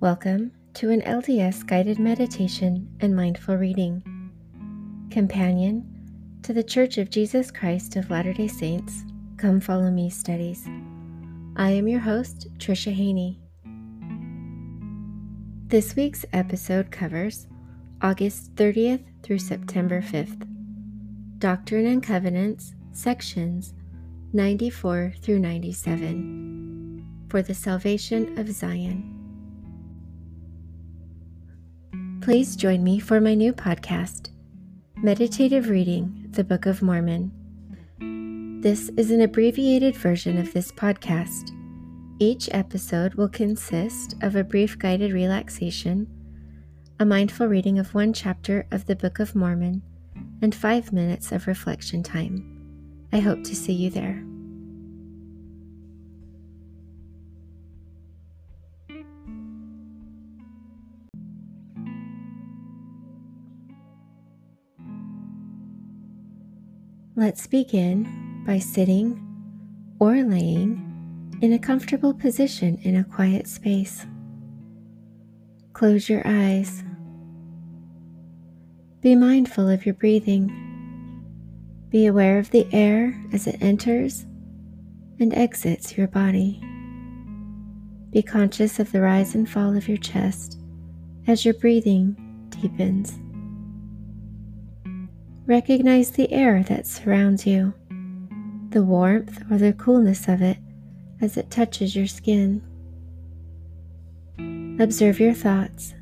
Welcome to an LDS guided meditation and mindful reading, companion to the Church of Jesus Christ of Latter day Saints Come Follow Me studies. I am your host, Tricia Haney. This week's episode covers August 30th through September 5th, Doctrine and Covenants, sections 94 through 97, for the salvation of Zion. Please join me for my new podcast, Meditative Reading The Book of Mormon. This is an abbreviated version of this podcast. Each episode will consist of a brief guided relaxation, a mindful reading of one chapter of the Book of Mormon, and five minutes of reflection time. I hope to see you there. Let's begin by sitting or laying in a comfortable position in a quiet space. Close your eyes. Be mindful of your breathing. Be aware of the air as it enters and exits your body. Be conscious of the rise and fall of your chest as your breathing deepens. Recognize the air that surrounds you, the warmth or the coolness of it as it touches your skin. Observe your thoughts.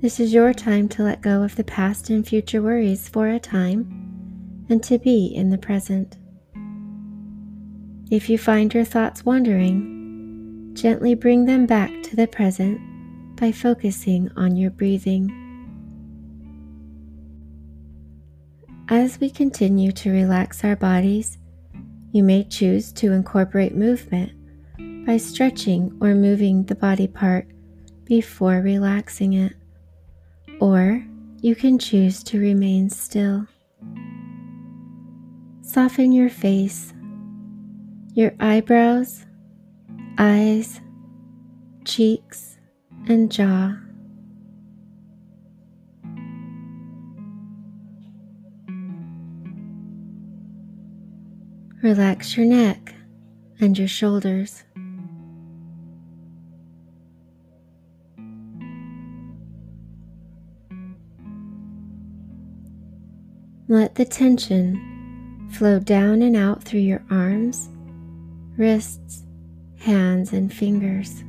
This is your time to let go of the past and future worries for a time and to be in the present. If you find your thoughts wandering, gently bring them back to the present by focusing on your breathing. As we continue to relax our bodies, you may choose to incorporate movement by stretching or moving the body part before relaxing it, or you can choose to remain still. Soften your face, your eyebrows, eyes, cheeks, and jaw. Relax your neck and your shoulders. Let the tension flow down and out through your arms, wrists, hands, and fingers.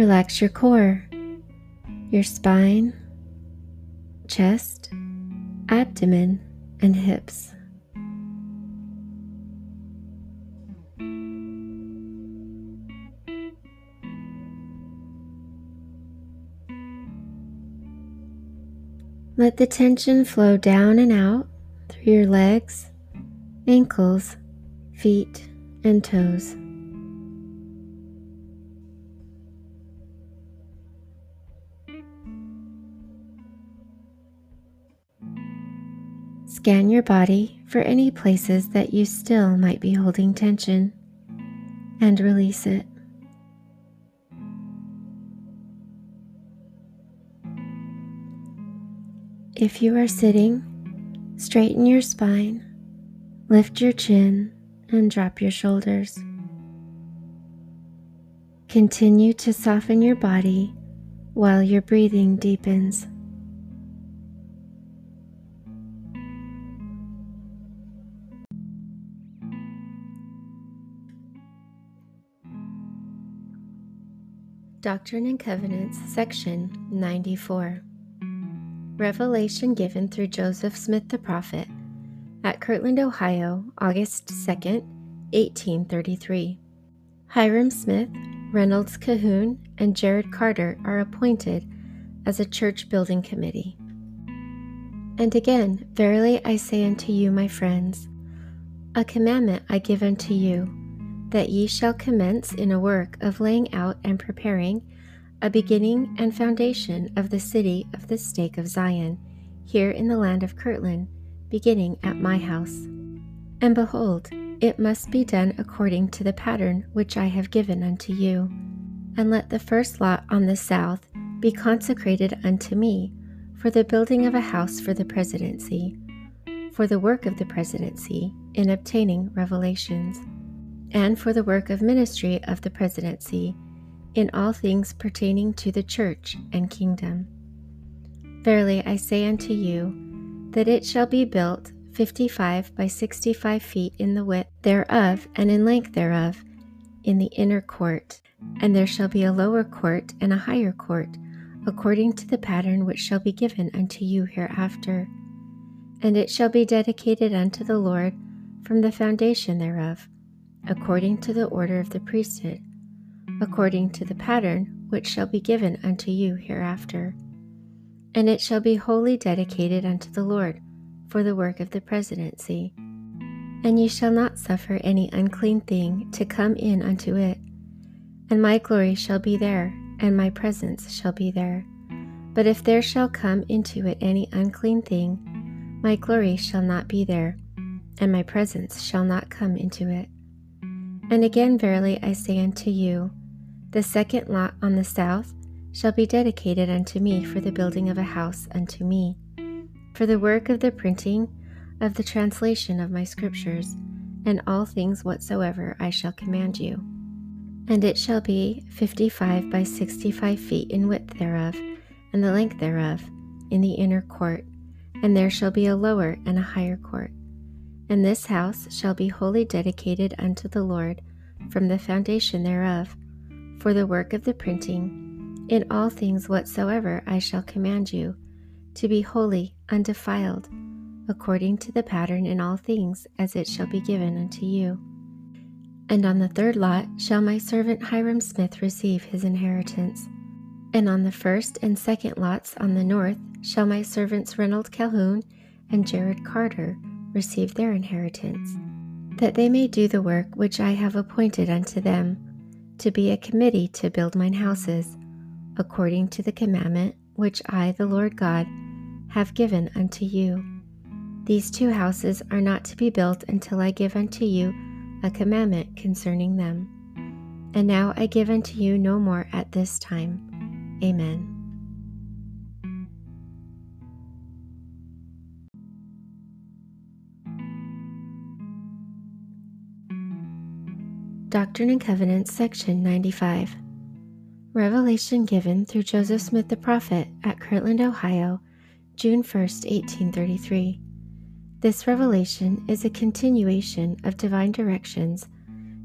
Relax your core, your spine, chest, abdomen, and hips. Let the tension flow down and out through your legs, ankles, feet, and toes. Scan your body for any places that you still might be holding tension and release it. If you are sitting, straighten your spine, lift your chin, and drop your shoulders. Continue to soften your body while your breathing deepens. Doctrine and Covenants, Section 94. Revelation given through Joseph Smith the Prophet at Kirtland, Ohio, August 2, 1833. Hyrum Smith, Reynolds Cahoon, and Jared Carter are appointed as a church building committee. And again, verily I say unto you, my friends, a commandment I give unto you that ye shall commence in a work of laying out and preparing a beginning and foundation of the city of the stake of Zion, here in the land of Kirtland, beginning at my house. And behold, it must be done according to the pattern which I have given unto you. And let the first lot on the south be consecrated unto me for the building of a house for the presidency, for the work of the presidency in obtaining revelations, and for the work of ministry of the presidency in all things pertaining to the church and kingdom. Verily I say unto you, that it shall be built fifty five by sixty five feet in the width thereof, and in length thereof, in the inner court. And there shall be a lower court and a higher court, according to the pattern which shall be given unto you hereafter. And it shall be dedicated unto the Lord from the foundation thereof, according to the order of the priesthood, according to the pattern which shall be given unto you hereafter and it shall be wholly dedicated unto the Lord for the work of the presidency. And ye shall not suffer any unclean thing to come in unto it. And my glory shall be there, and my presence shall be there. But if there shall come into it any unclean thing, my glory shall not be there, and my presence shall not come into it. And again, verily I say unto you, the second lot on the south shall be dedicated unto me for the building of a house unto me, for the work of the printing of the translation of my scriptures, and all things whatsoever I shall command you. And it shall be fifty five by sixty five feet in width thereof, and the length thereof, in the inner court, and there shall be a lower and a higher court. And this house shall be wholly dedicated unto the Lord from the foundation thereof, for the work of the printing in all things whatsoever I shall command you, to be holy, undefiled, according to the pattern in all things as it shall be given unto you. And on the third lot shall my servant Hyrum Smith receive his inheritance. And on the first and second lots on the north shall my servants Reynold Cahoon and Jared Carter receive their inheritance, that they may do the work which I have appointed unto them, to be a committee to build mine houses according to the commandment which I, the Lord God, have given unto you. These two houses are not to be built until I give unto you a commandment concerning them. And now I give unto you no more at this time. Amen. Doctrine and Covenants, section 95. Revelation given through Joseph Smith the prophet at Kirtland, Ohio, June 1, 1833. This revelation is a continuation of divine directions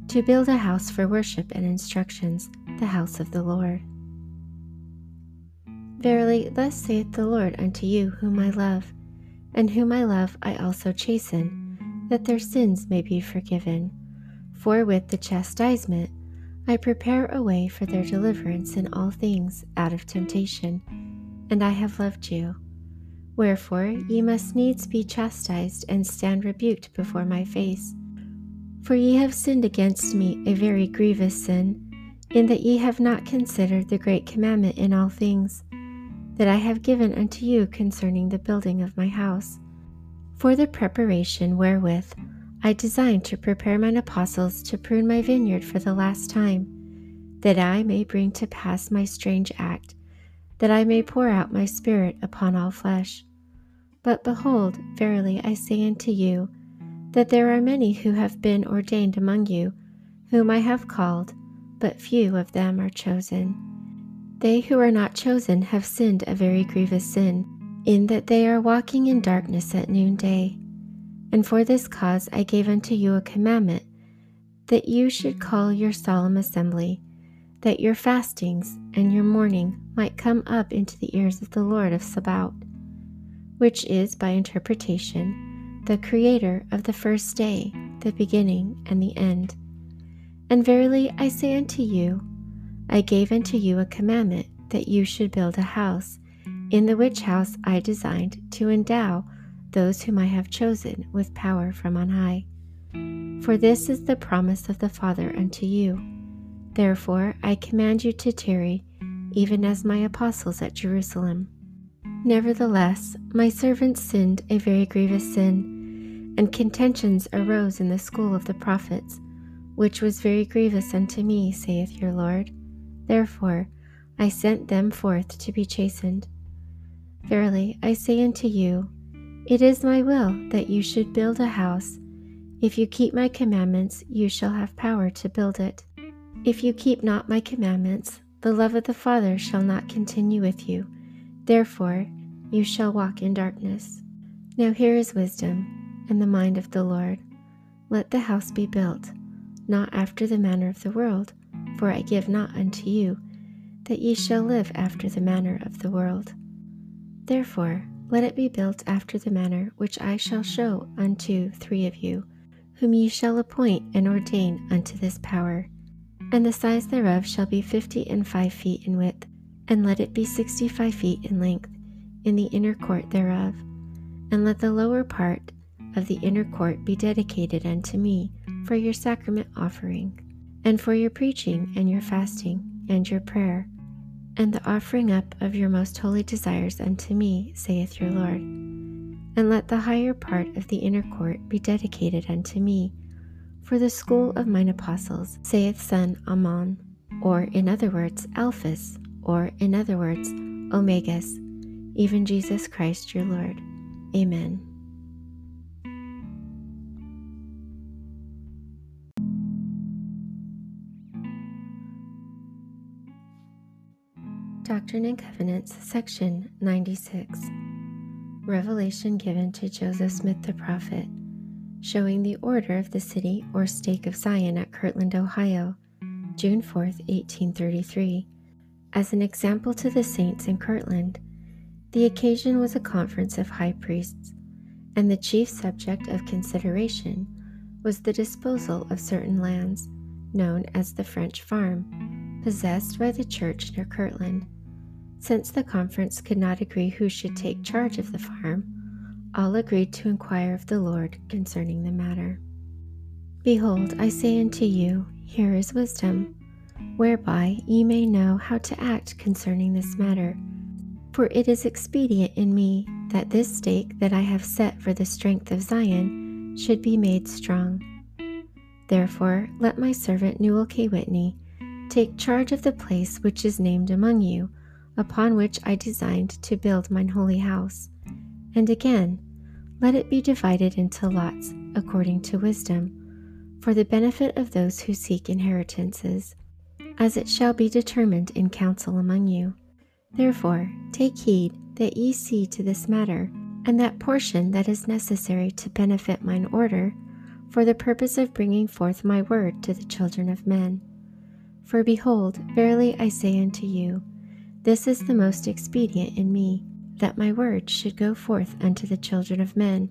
to build a house for worship and instructions, the house of the Lord. Verily, thus saith the Lord unto you, whom I love, and whom I love I also chasten, that their sins may be forgiven. For with the chastisement I prepare a way for their deliverance in all things out of temptation, and I have loved you. Wherefore ye must needs be chastised and stand rebuked before my face. For ye have sinned against me a very grievous sin, in that ye have not considered the great commandment in all things, that I have given unto you concerning the building of my house, for the preparation wherewith I designed to prepare mine apostles to prune my vineyard for the last time, that I may bring to pass my strange act, that I may pour out my spirit upon all flesh. But behold, verily I say unto you, that there are many who have been ordained among you, whom I have called, but few of them are chosen. They who are not chosen have sinned a very grievous sin, in that they are walking in darkness at noonday. And for this cause I gave unto you a commandment, that you should call your solemn assembly, that your fastings and your mourning might come up into the ears of the Lord of Sabaoth, which is by interpretation the Creator of the first day, the beginning and the end. And verily I say unto you, I gave unto you a commandment that you should build a house, in the which house I designed to endow those whom I have chosen with power from on high. For this is the promise of the Father unto you. Therefore I command you to tarry, even as my apostles at Jerusalem. Nevertheless, my servants sinned a very grievous sin, and contentions arose in the school of the prophets, which was very grievous unto me, saith your Lord. Therefore I sent them forth to be chastened. Verily I say unto you, it is my will that you should build a house. If you keep my commandments, you shall have power to build it. If you keep not my commandments, the love of the Father shall not continue with you. Therefore, you shall walk in darkness. Now here is wisdom and the mind of the Lord. Let the house be built, not after the manner of the world, for I give not unto you, that ye shall live after the manner of the world. Therefore, let it be built after the manner which I shall show unto three of you, whom ye shall appoint and ordain unto this power. And the size thereof shall be fifty and five feet in width, and let it be sixty five feet in length, in the inner court thereof. And let the lower part of the inner court be dedicated unto me for your sacrament offering, and for your preaching, and your fasting, and your prayer and the offering up of your most holy desires unto me, saith your Lord. And let the higher part of the inner court be dedicated unto me, for the school of mine apostles, saith Son Ahman, or in other words, Alphus, or in other words, Omegus, even Jesus Christ your Lord. Amen. Doctrine and Covenants, Section 96 Revelation given to Joseph Smith the prophet, showing the order of the city or stake of Zion at Kirtland, Ohio, June 4, 1833. As an example to the saints in Kirtland, the occasion was a conference of high priests, and the chief subject of consideration was the disposal of certain lands, known as the French Farm, possessed by the church near Kirtland. Since the conference could not agree who should take charge of the farm, all agreed to inquire of the Lord concerning the matter. Behold, I say unto you, here is wisdom, whereby ye may know how to act concerning this matter. For it is expedient in me that this stake that I have set for the strength of Zion should be made strong. Therefore, let my servant Newell K. Whitney take charge of the place which is named among you upon which I designed to build mine holy house. And again, let it be divided into lots according to wisdom, for the benefit of those who seek inheritances, as it shall be determined in council among you. Therefore, take heed that ye see to this matter, and that portion that is necessary to benefit mine order, for the purpose of bringing forth my word to the children of men. For behold, verily I say unto you, this is the most expedient in me, that my word should go forth unto the children of men,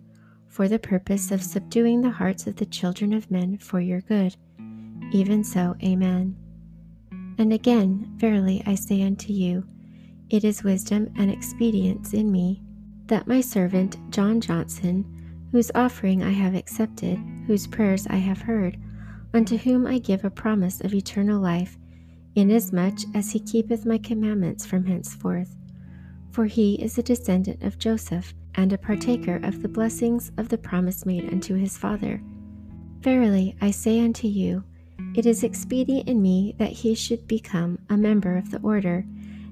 for the purpose of subduing the hearts of the children of men for your good. Even so, Amen. And again, verily I say unto you, it is wisdom and expedience in me, that my servant John Johnson, whose offering I have accepted, whose prayers I have heard, unto whom I give a promise of eternal life, inasmuch as he keepeth my commandments from henceforth. For he is a descendant of Joseph, and a partaker of the blessings of the promise made unto his father. Verily I say unto you, it is expedient in me that he should become a member of the order,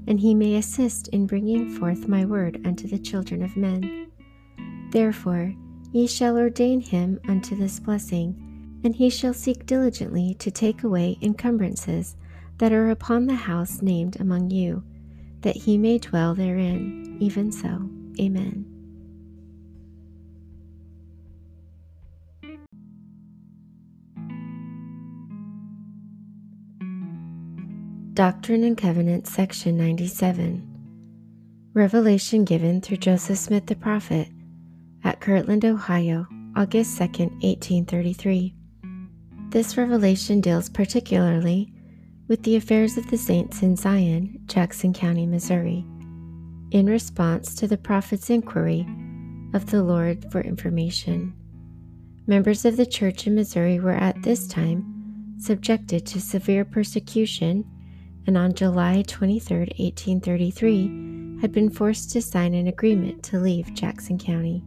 and he may assist in bringing forth my word unto the children of men. Therefore ye shall ordain him unto this blessing, and he shall seek diligently to take away encumbrances that are upon the house named among you, that he may dwell therein. Even so, Amen. Doctrine and Covenants, Section 97 Revelation given through Joseph Smith the prophet at Kirtland, Ohio, August 2, 1833. This revelation deals particularly with the affairs of the saints in Zion, Jackson County, Missouri, in response to the prophet's inquiry of the Lord for information. Members of the church in Missouri were at this time subjected to severe persecution and on July 23, 1833, had been forced to sign an agreement to leave Jackson County.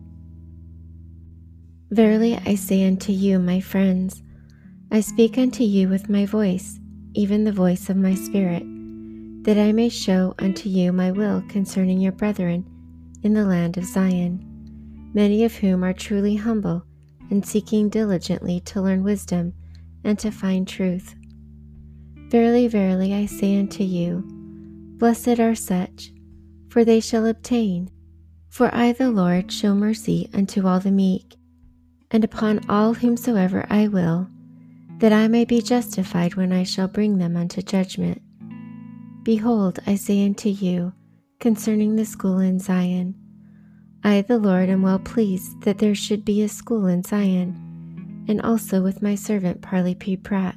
Verily I say unto you, my friends, I speak unto you with my voice, even the voice of my Spirit, that I may show unto you my will concerning your brethren in the land of Zion, many of whom are truly humble and seeking diligently to learn wisdom and to find truth. Verily, verily, I say unto you, Blessed are such, for they shall obtain. For I, the Lord, show mercy unto all the meek, and upon all whomsoever I will, that I may be justified when I shall bring them unto judgment. Behold, I say unto you, concerning the school in Zion, I, the Lord, am well pleased that there should be a school in Zion, and also with my servant Parley P. Pratt,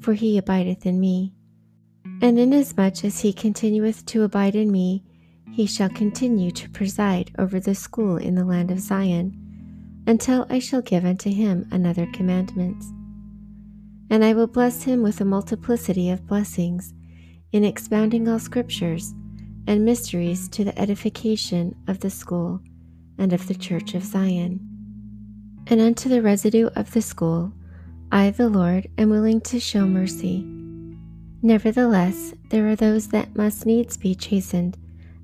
for he abideth in me. And inasmuch as he continueth to abide in me, he shall continue to preside over the school in the land of Zion, until I shall give unto him another commandment. And I will bless him with a multiplicity of blessings, in expounding all scriptures and mysteries to the edification of the school and of the church of Zion. And unto the residue of the school, I, the Lord, am willing to show mercy. Nevertheless, there are those that must needs be chastened,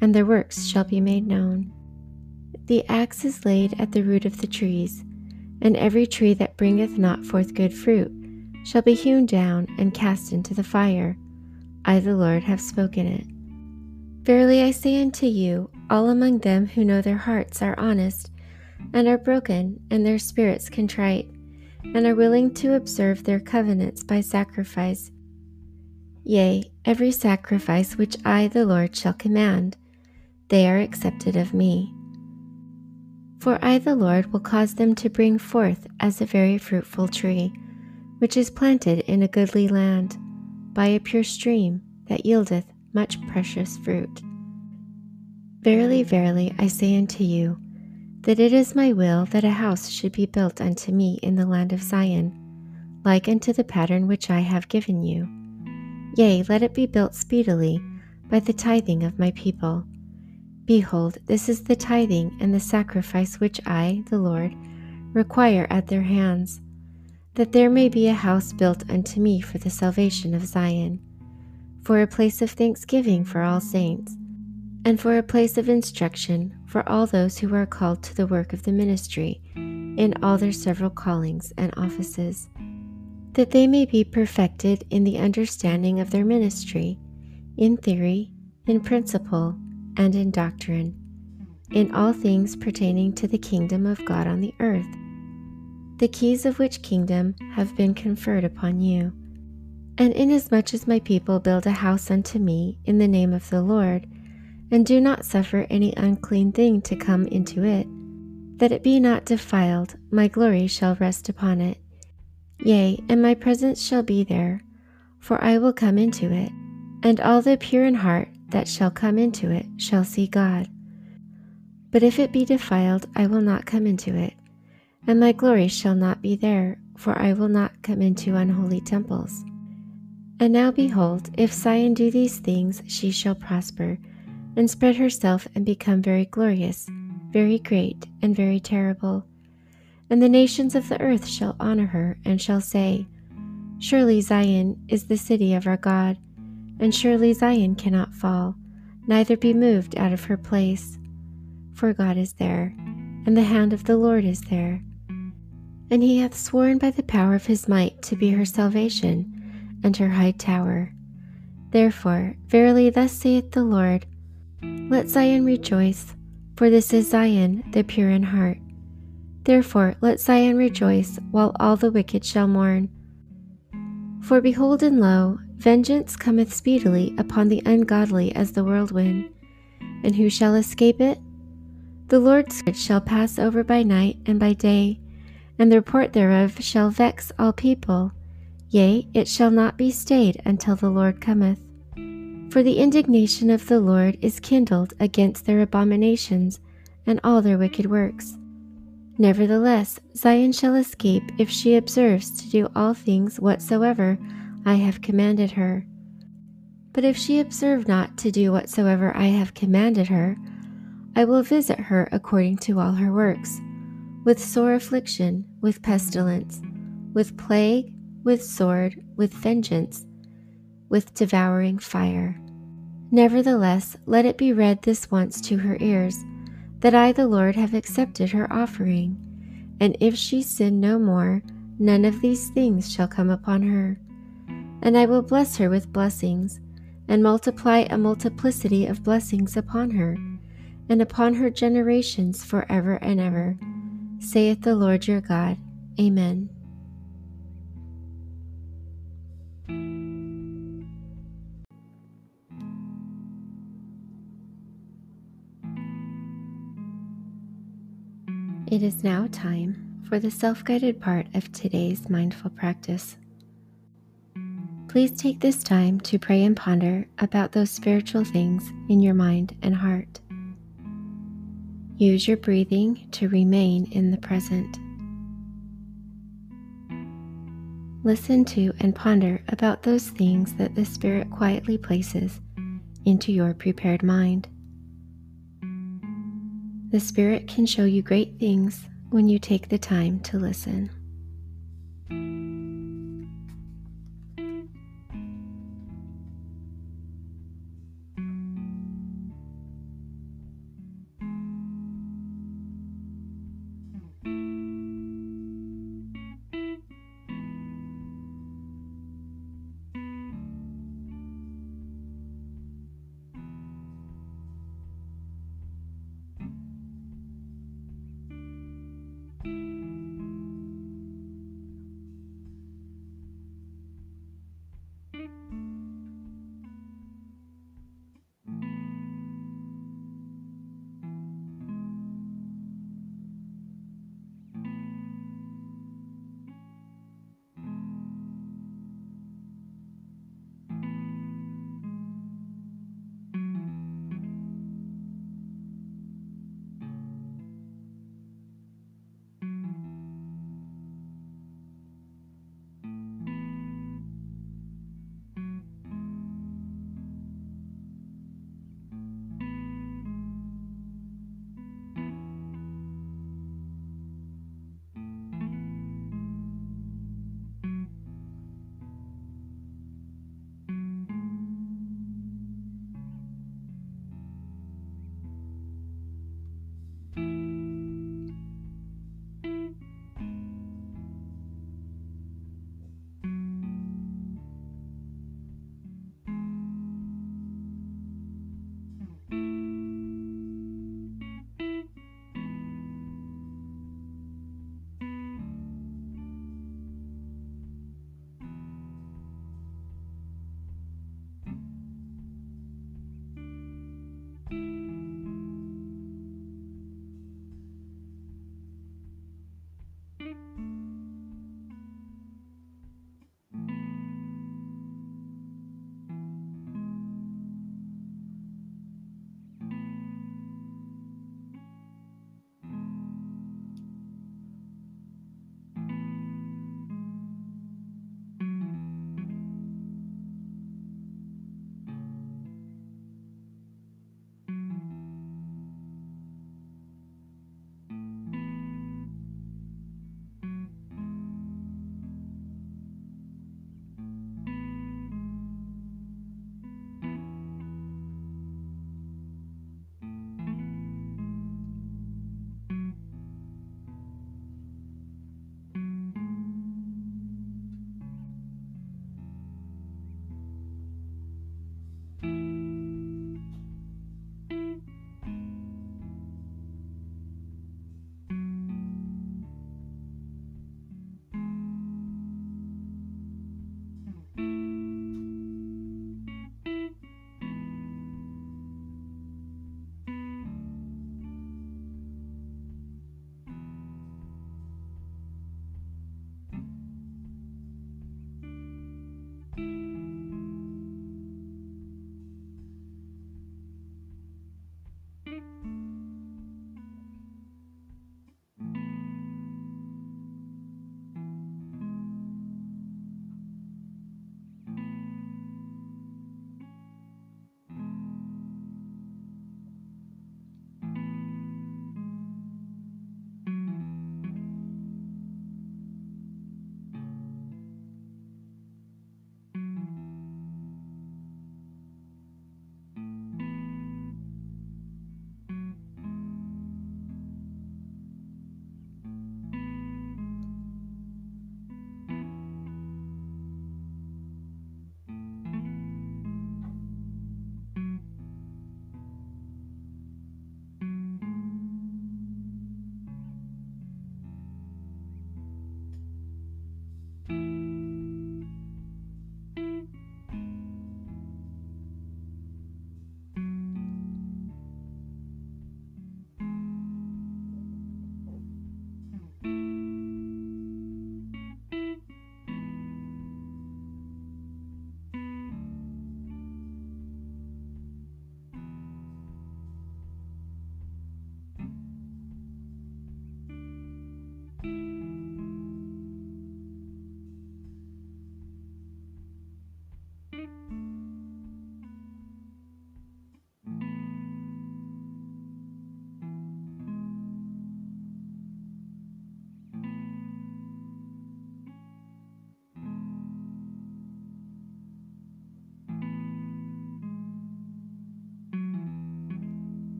and their works shall be made known. The axe is laid at the root of the trees, and every tree that bringeth not forth good fruit shall be hewn down and cast into the fire. I, the Lord, have spoken it. Verily I say unto you, all among them who know their hearts are honest, and are broken, and their spirits contrite, and are willing to observe their covenants by sacrifice. Yea, every sacrifice which I, the Lord, shall command, they are accepted of me. For I, the Lord, will cause them to bring forth as a very fruitful tree, which is planted in a goodly land, by a pure stream that yieldeth much precious fruit. Verily, verily, I say unto you, that it is my will that a house should be built unto me in the land of Zion, like unto the pattern which I have given you. Yea, let it be built speedily by the tithing of my people. Behold, this is the tithing and the sacrifice which I, the Lord, require at their hands, that there may be a house built unto me for the salvation of Zion for a place of thanksgiving for all saints, and for a place of instruction for all those who are called to the work of the ministry in all their several callings and offices, that they may be perfected in the understanding of their ministry, in theory, in principle, and in doctrine, in all things pertaining to the kingdom of God on the earth, the keys of which kingdom have been conferred upon you. And inasmuch as my people build a house unto me in the name of the Lord, and do not suffer any unclean thing to come into it, that it be not defiled, my glory shall rest upon it. Yea, and my presence shall be there, for I will come into it, and all the pure in heart that shall come into it shall see God. But if it be defiled, I will not come into it, and my glory shall not be there, for I will not come into unholy temples. And now behold, if Zion do these things, she shall prosper, and spread herself and become very glorious, very great, and very terrible. And the nations of the earth shall honor her, and shall say, Surely Zion is the city of our God, and surely Zion cannot fall, neither be moved out of her place. For God is there, and the hand of the Lord is there. And he hath sworn by the power of his might to be her salvation and her high tower. Therefore, verily, thus saith the Lord Let Zion rejoice, for this is Zion, the pure in heart. Therefore, let Zion rejoice, while all the wicked shall mourn. For behold, and lo, vengeance cometh speedily upon the ungodly as the whirlwind. And who shall escape it? The Lord's good shall pass over by night and by day, and the report thereof shall vex all people. Yea, it shall not be stayed until the Lord cometh. For the indignation of the Lord is kindled against their abominations and all their wicked works. Nevertheless, Zion shall escape if she observes to do all things whatsoever I have commanded her. But if she observe not to do whatsoever I have commanded her, I will visit her according to all her works, with sore affliction, with pestilence, with plague, with sword, with vengeance, with devouring fire. Nevertheless, let it be read this once to her ears, that I, the Lord, have accepted her offering. And if she sin no more, none of these things shall come upon her. And I will bless her with blessings, and multiply a multiplicity of blessings upon her, and upon her generations for ever and ever, saith the Lord your God. Amen. It is now time for the self guided part of today's mindful practice. Please take this time to pray and ponder about those spiritual things in your mind and heart. Use your breathing to remain in the present. Listen to and ponder about those things that the Spirit quietly places into your prepared mind. The Spirit can show you great things when you take the time to listen.